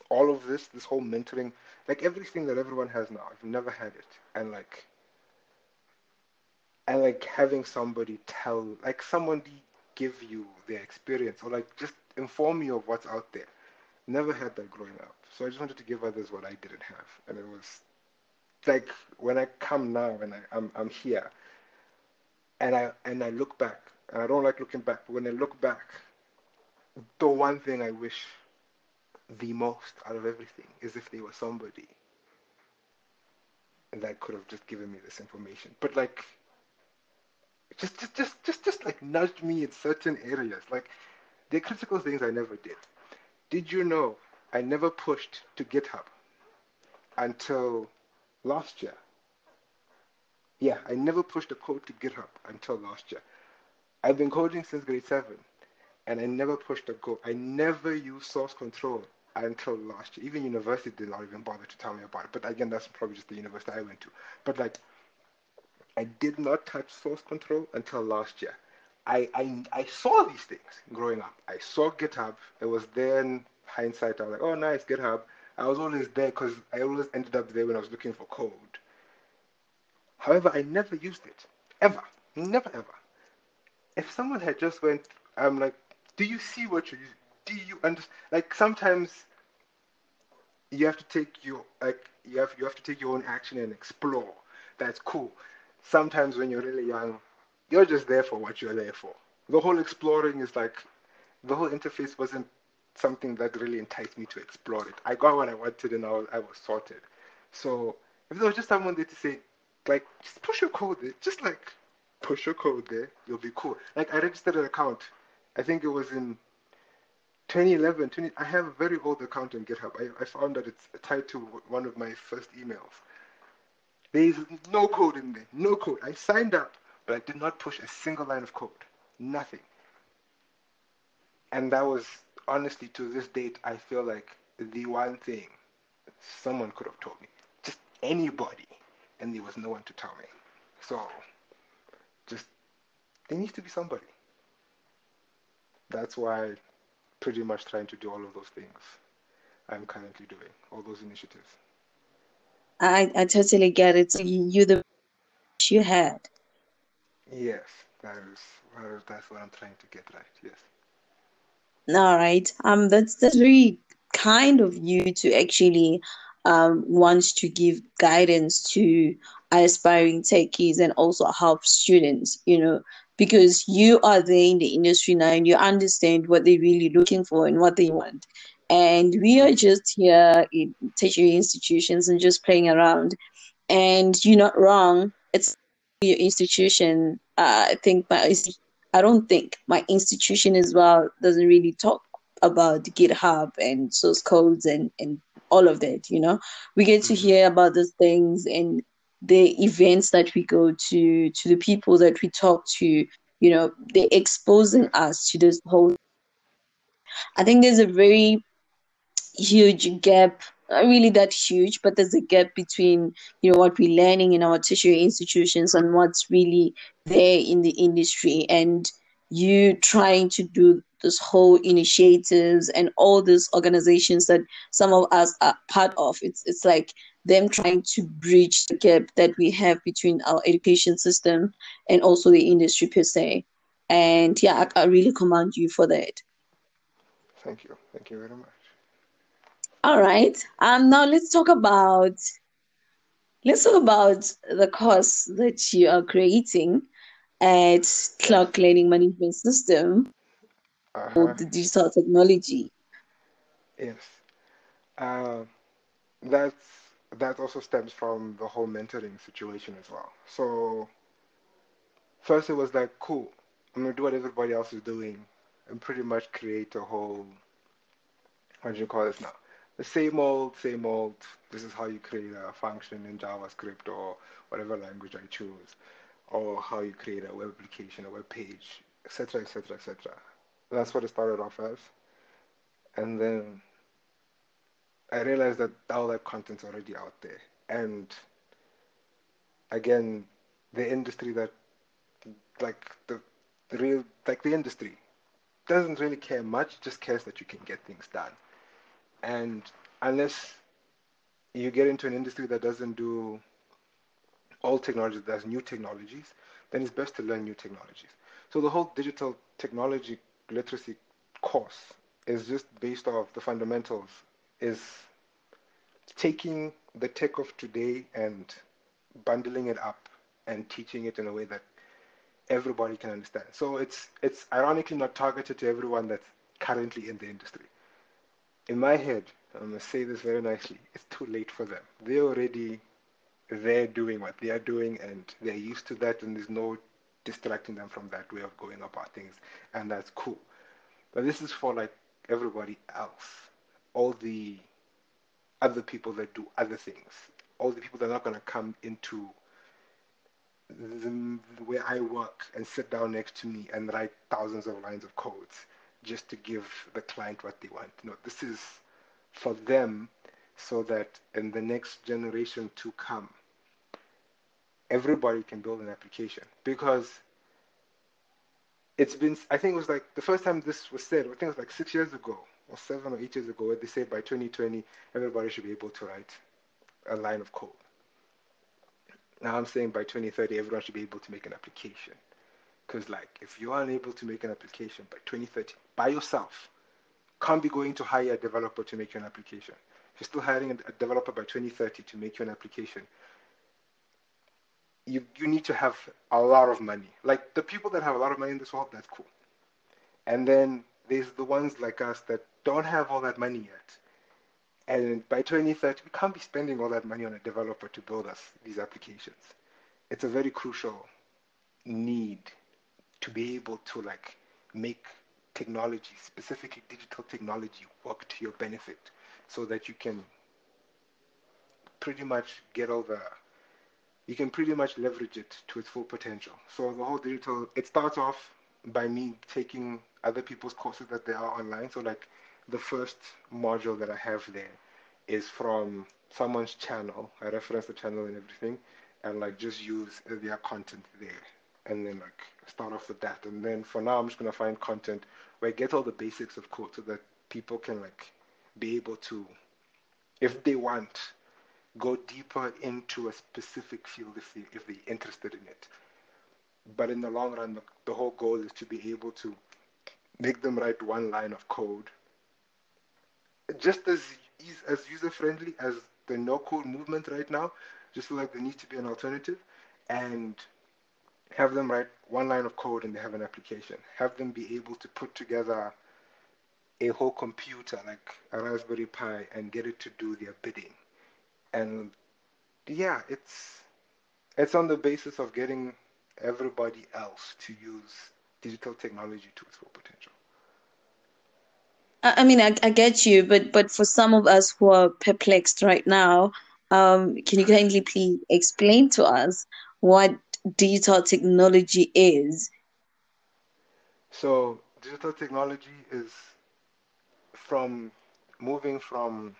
all of this this whole mentoring like everything that everyone has now i've never had it and like and like having somebody tell like somebody give you their experience or like just inform you of what's out there. Never had that growing up. So i just wanted to give others what i didn't have. And it was like when i come now and I, I'm, I'm here and i and i look back and i don't like looking back but when i look back the one thing i wish the most out of everything is if there was somebody And that could have just given me this information. But like just just just just just like nudged me in certain areas. Like the critical things I never did. Did you know I never pushed to GitHub until last year? Yeah, I never pushed a code to GitHub until last year. I've been coding since grade seven, and I never pushed a code. I never used source control until last year. Even university did not even bother to tell me about it. But again, that's probably just the university I went to. But like I did not touch source control until last year. I, I, I saw these things growing up. I saw GitHub. It was then hindsight. I was like, oh, nice, GitHub. I was always there because I always ended up there when I was looking for code. However, I never used it. Ever. Never, ever. If someone had just went, I'm like, do you see what you're using? Do you understand? Like, sometimes you have to take your, like, you have, you have to take your own action and explore. That's cool sometimes when you're really young, you're just there for what you're there for. The whole exploring is like, the whole interface wasn't something that really enticed me to explore it. I got what I wanted and I was, I was sorted. So if there was just someone there to say, like, just push your code there, just like push your code there, you'll be cool. Like I registered an account, I think it was in 2011. 20, I have a very old account on GitHub. I, I found that it's tied to one of my first emails. There is no code in there, no code. I signed up, but I did not push a single line of code, nothing. And that was honestly to this date, I feel like the one thing someone could have told me, just anybody, and there was no one to tell me. So, just there needs to be somebody. That's why, pretty much trying to do all of those things I'm currently doing, all those initiatives. I I totally get it. So you the you had. Yes, that is that's what I'm trying to get right. Yes. All right. Um, that's that's very kind of you to actually um want to give guidance to aspiring techies and also help students. You know, because you are there in the industry now and you understand what they're really looking for and what they want. And we are just here in tertiary institutions and just playing around. And you're not wrong. It's your institution. Uh, I think my I don't think my institution as well doesn't really talk about GitHub and source codes and, and all of that, you know. We get to hear about those things and the events that we go to, to the people that we talk to, you know, they're exposing us to this whole I think there's a very huge gap not really that huge, but there's a gap between you know what we're learning in our tertiary institutions and what's really there in the industry, and you trying to do this whole initiatives and all these organizations that some of us are part of. It's it's like them trying to bridge the gap that we have between our education system and also the industry per se. And yeah, I, I really commend you for that. Thank you. Thank you very much. All right. Um. Now let's talk about let's talk about the course that you are creating at Clock Learning Management System, uh-huh. the digital technology. Yes. Uh, that's that also stems from the whole mentoring situation as well. So first it was like, cool, I'm gonna do what everybody else is doing and pretty much create a whole what do you call this now? The same old, same old, this is how you create a function in JavaScript or whatever language I choose, or how you create a web application, a web page, etc., etc., etc. That's what it started off as. And then I realized that all that content's already out there. And again, the industry that, like the, the real, like the industry, doesn't really care much, just cares that you can get things done. And unless you get into an industry that doesn't do all technologies, does new technologies, then it's best to learn new technologies. So the whole digital technology literacy course is just based off the fundamentals, is taking the tech of today and bundling it up and teaching it in a way that everybody can understand. So it's it's ironically not targeted to everyone that's currently in the industry in my head, I'm to say this very nicely, it's too late for them. They're already there doing what they are doing and they're used to that and there's no distracting them from that way of going about things and that's cool. But this is for like everybody else. All the other people that do other things. All the people that are not to come into the, where I work and sit down next to me and write thousands of lines of codes just to give the client what they want. No, this is for them so that in the next generation to come, everybody can build an application. Because it's been, I think it was like the first time this was said, I think it was like six years ago, or seven or eight years ago, where they said by 2020, everybody should be able to write a line of code. Now I'm saying by 2030, everyone should be able to make an application. Because, like, if you are unable to make an application by 2030 by yourself, can't be going to hire a developer to make you an application. If you're still hiring a developer by 2030 to make you an application, you, you need to have a lot of money. Like, the people that have a lot of money in this world, that's cool. And then there's the ones like us that don't have all that money yet. And by 2030, we can't be spending all that money on a developer to build us these applications. It's a very crucial need to be able to like make technology, specifically digital technology, work to your benefit so that you can pretty much get the you can pretty much leverage it to its full potential. So the whole digital it starts off by me taking other people's courses that they are online. So like the first module that I have there is from someone's channel. I reference the channel and everything and like just use their content there and then like start off with that. And then for now I'm just gonna find content where I get all the basics of code so that people can like be able to if they want go deeper into a specific field if, they, if they're interested in it. But in the long run, the, the whole goal is to be able to make them write one line of code just as as user friendly as the no code movement right now. Just like there needs to be an alternative, and have them write one line of code and they have an application. Have them be able to put together a whole computer like a Raspberry Pi and get it to do their bidding and yeah, it's it's on the basis of getting everybody else to use digital technology to its full potential. I mean, I, I get you, but but for some of us who are perplexed right now, um, can you kindly please explain to us what digital technology is? So, digital technology is from moving from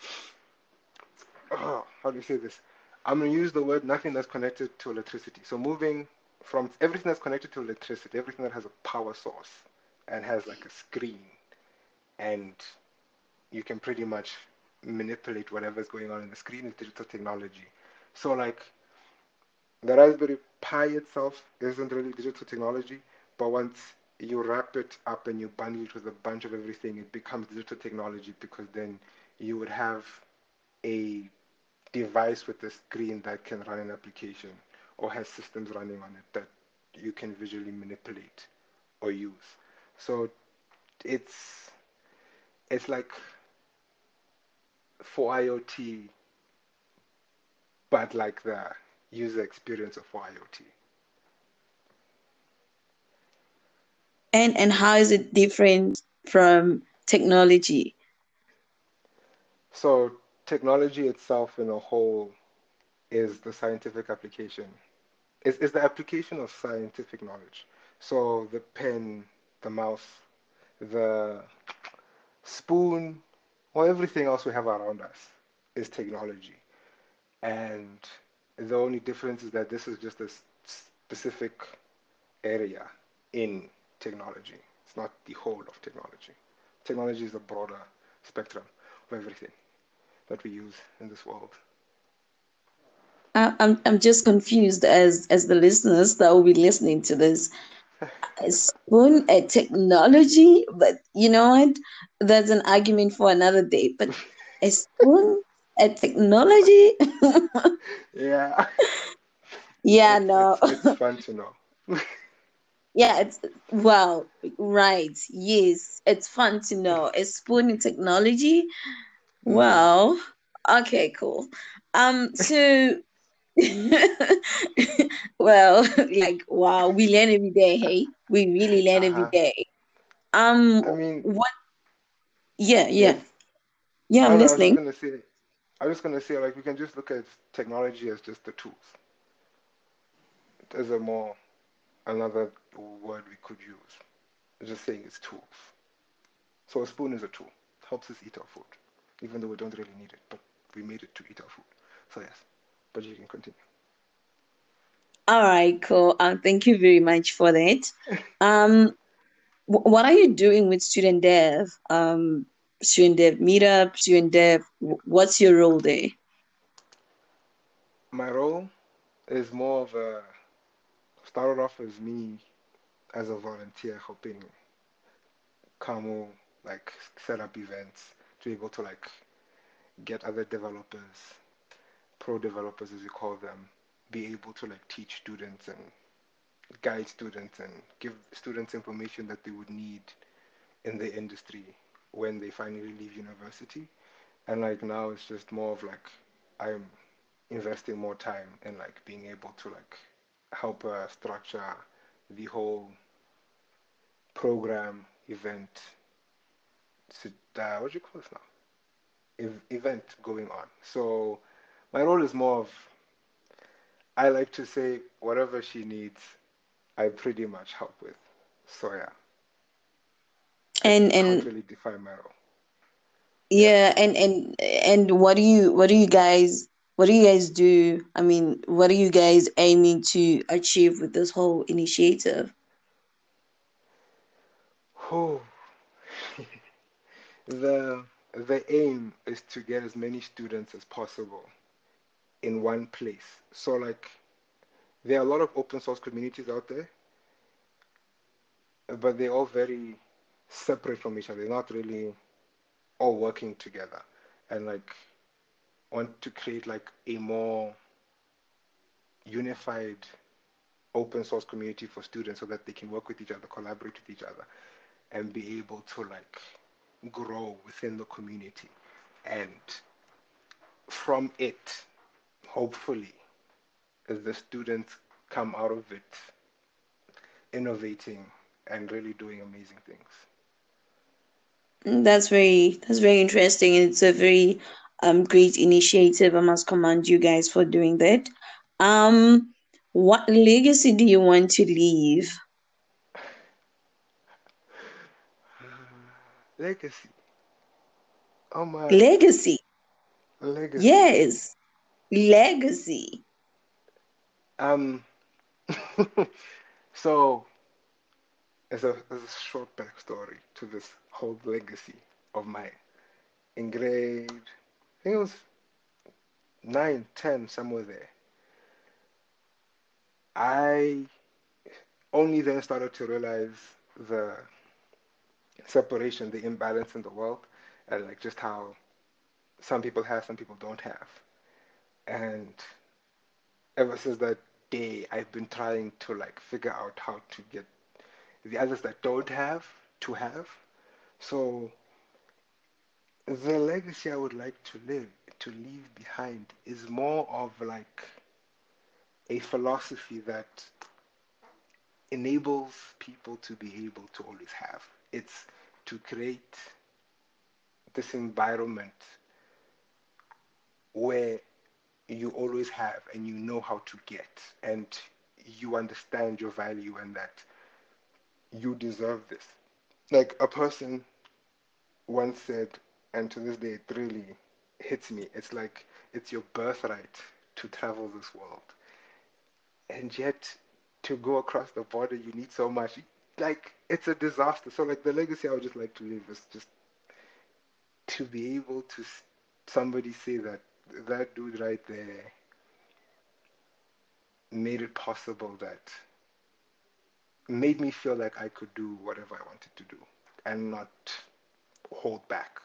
oh, how do you say this? I'm going to use the word nothing that's connected to electricity. So moving from everything that's connected to electricity, everything that has a power source and has like a screen, and you can pretty much manipulate whatever's going on in the screen with digital technology. So like the Raspberry Pi itself isn't really digital technology, but once you wrap it up and you bundle it with a bunch of everything, it becomes digital technology because then you would have a device with a screen that can run an application or has systems running on it that you can visually manipulate or use. So it's it's like for IoT, but like the user experience of IoT. And and how is it different from technology? So technology itself in a whole is the scientific application. Is is the application of scientific knowledge. So the pen, the mouse, the spoon, or everything else we have around us is technology. And the only difference is that this is just a specific area in technology. It's not the whole of technology. Technology is a broader spectrum of everything that we use in this world. I'm I'm just confused as as the listeners that will be listening to this. A spoon a technology, but you know what? That's an argument for another day. But a spoon a technology? yeah. Yeah, no. It's, it's fun to know. yeah, it's well, right. Yes, it's fun to know. A spoon in technology Mm-hmm. Well, okay, cool. Um, so well, like wow, we learn every day, hey? We really learn uh-huh. every day. Um I mean what yeah, yeah. Yeah, I'm I, listening. I was, say, I was gonna say like we can just look at technology as just the tools. There's a more another word we could use. I'm Just saying it's tools. So a spoon is a tool. It helps us eat our food even though we don't really need it, but we made it to eat our food. So yes, but you can continue. All right, cool. Um, thank you very much for that. Um, what are you doing with student dev? Um, student dev meetup, student dev. W- what's your role there? My role is more of a started off as me as a volunteer helping Kamo like set up events to be able to like get other developers, pro developers as we call them, be able to like teach students and guide students and give students information that they would need in the industry when they finally leave university. And like now it's just more of like I'm investing more time in like being able to like help uh, structure the whole program event uh, what do you call this now? Ev- event going on. So my role is more of i like to say whatever she needs i pretty much help with. So yeah and and really define my role. Yeah and and and what do you what do you guys what do you guys do? I mean what are you guys aiming to achieve with this whole initiative? Oh the the aim is to get as many students as possible in one place. So like there are a lot of open source communities out there but they're all very separate from each other. They're not really all working together. And like want to create like a more unified open source community for students so that they can work with each other, collaborate with each other, and be able to like grow within the community. And from it, hopefully, as the students come out of it innovating and really doing amazing things. That's very that's very interesting. It's a very um great initiative. I must commend you guys for doing that. Um, what legacy do you want to leave? Legacy. Oh my, Legacy. legacy. Yes, legacy. Um, so as a as a short backstory to this whole legacy of mine. In grade, I think it was nine, ten, somewhere there. I only then started to realize the separation, the imbalance in the world, and like just how some people have, some people don't have. And ever since that day, I've been trying to like figure out how to get the others that don't have to have. So the legacy I would like to live to leave behind is more of like a philosophy that enables people to be able to always have. It's to create this environment where you always have and you know how to get and you understand your value and that you deserve this. Like a person once said, and to this day it really hits me, it's like it's your birthright to travel this world. And yet to go across the border you need so much. Like it's a disaster. So like the legacy I would just like to leave is just to be able to somebody say that that dude right there made it possible that made me feel like I could do whatever I wanted to do and not hold back.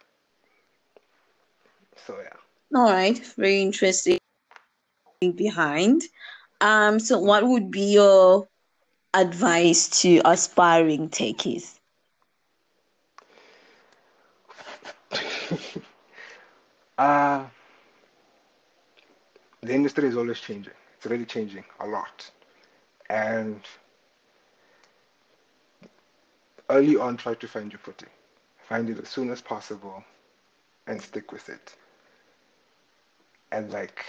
So yeah. All right, very interesting behind. Um, so what would be your advice to aspiring techies? Uh the industry is always changing. It's really changing a lot. And early on try to find your footing. Find it as soon as possible and stick with it. And like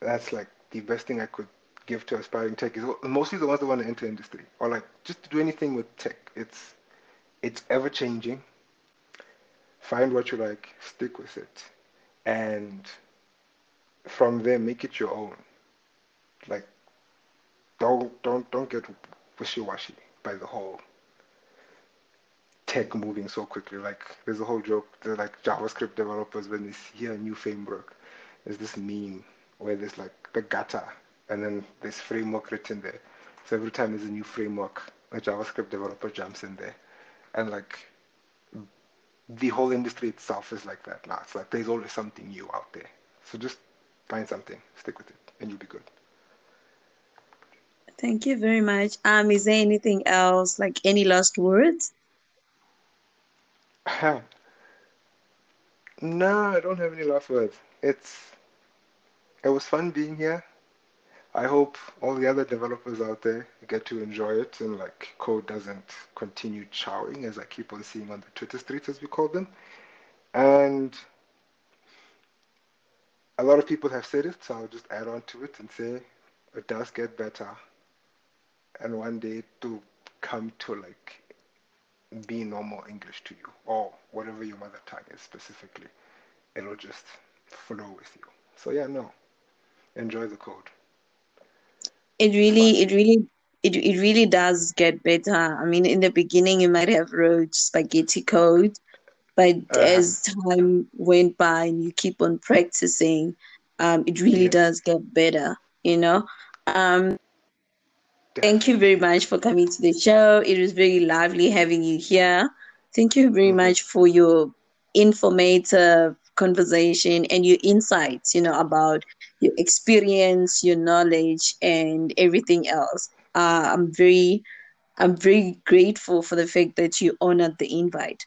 that's like the best thing I could give to aspiring tech is mostly the ones that want to enter industry or like just to do anything with tech. It's it's ever changing. Find what you like, stick with it, and from there make it your own. Like don't don't don't get wishy-washy by the whole tech moving so quickly. Like there's a whole joke. They're like JavaScript developers when they hear a new framework. There's this meme where there's like the gutter and then there's framework written there. So every time there's a new framework, a JavaScript developer jumps in there. And like the whole industry itself is like that now. It's like there's always something new out there. So just find something, stick with it, and you'll be good. Thank you very much. Um, is there anything else, like any last words? No, I don't have any last words. It's it was fun being here. I hope all the other developers out there get to enjoy it and like code doesn't continue chowing as I keep on seeing on the Twitter streets as we call them. And a lot of people have said it, so I'll just add on to it and say it does get better. And one day to come to like be normal English to you or whatever your mother tongue is specifically. It'll just flow with you. So yeah, no. Enjoy the code. It really it really it, it really does get better. I mean in the beginning you might have wrote spaghetti code, but uh-huh. as time went by and you keep on practicing, um, it really yeah. does get better, you know. Um Thank you very much for coming to the show. It was very lovely having you here. Thank you very mm-hmm. much for your informative conversation and your insights, you know, about your experience, your knowledge, and everything else. Uh, I'm very, I'm very grateful for the fact that you honored the invite.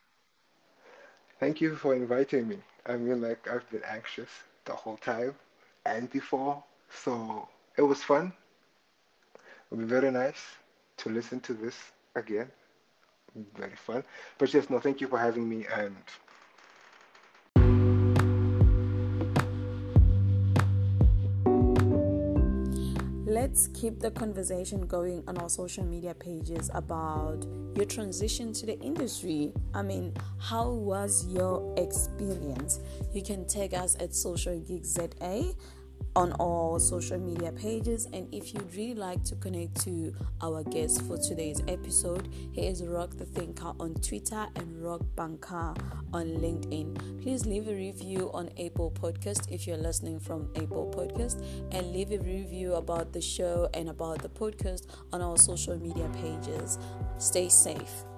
Thank you for inviting me. I mean, like I've been anxious the whole time and before, so it was fun. Would be very nice to listen to this again. Very fun. But yes, no, thank you for having me and let's keep the conversation going on our social media pages about your transition to the industry. I mean, how was your experience? You can tag us at Social Geek ZA on all social media pages. And if you'd really like to connect to our guest for today's episode, he is Rock the Thinker on Twitter and Rock Banker on LinkedIn. Please leave a review on Apple Podcast if you're listening from Apple Podcast, and leave a review about the show and about the podcast on our social media pages. Stay safe.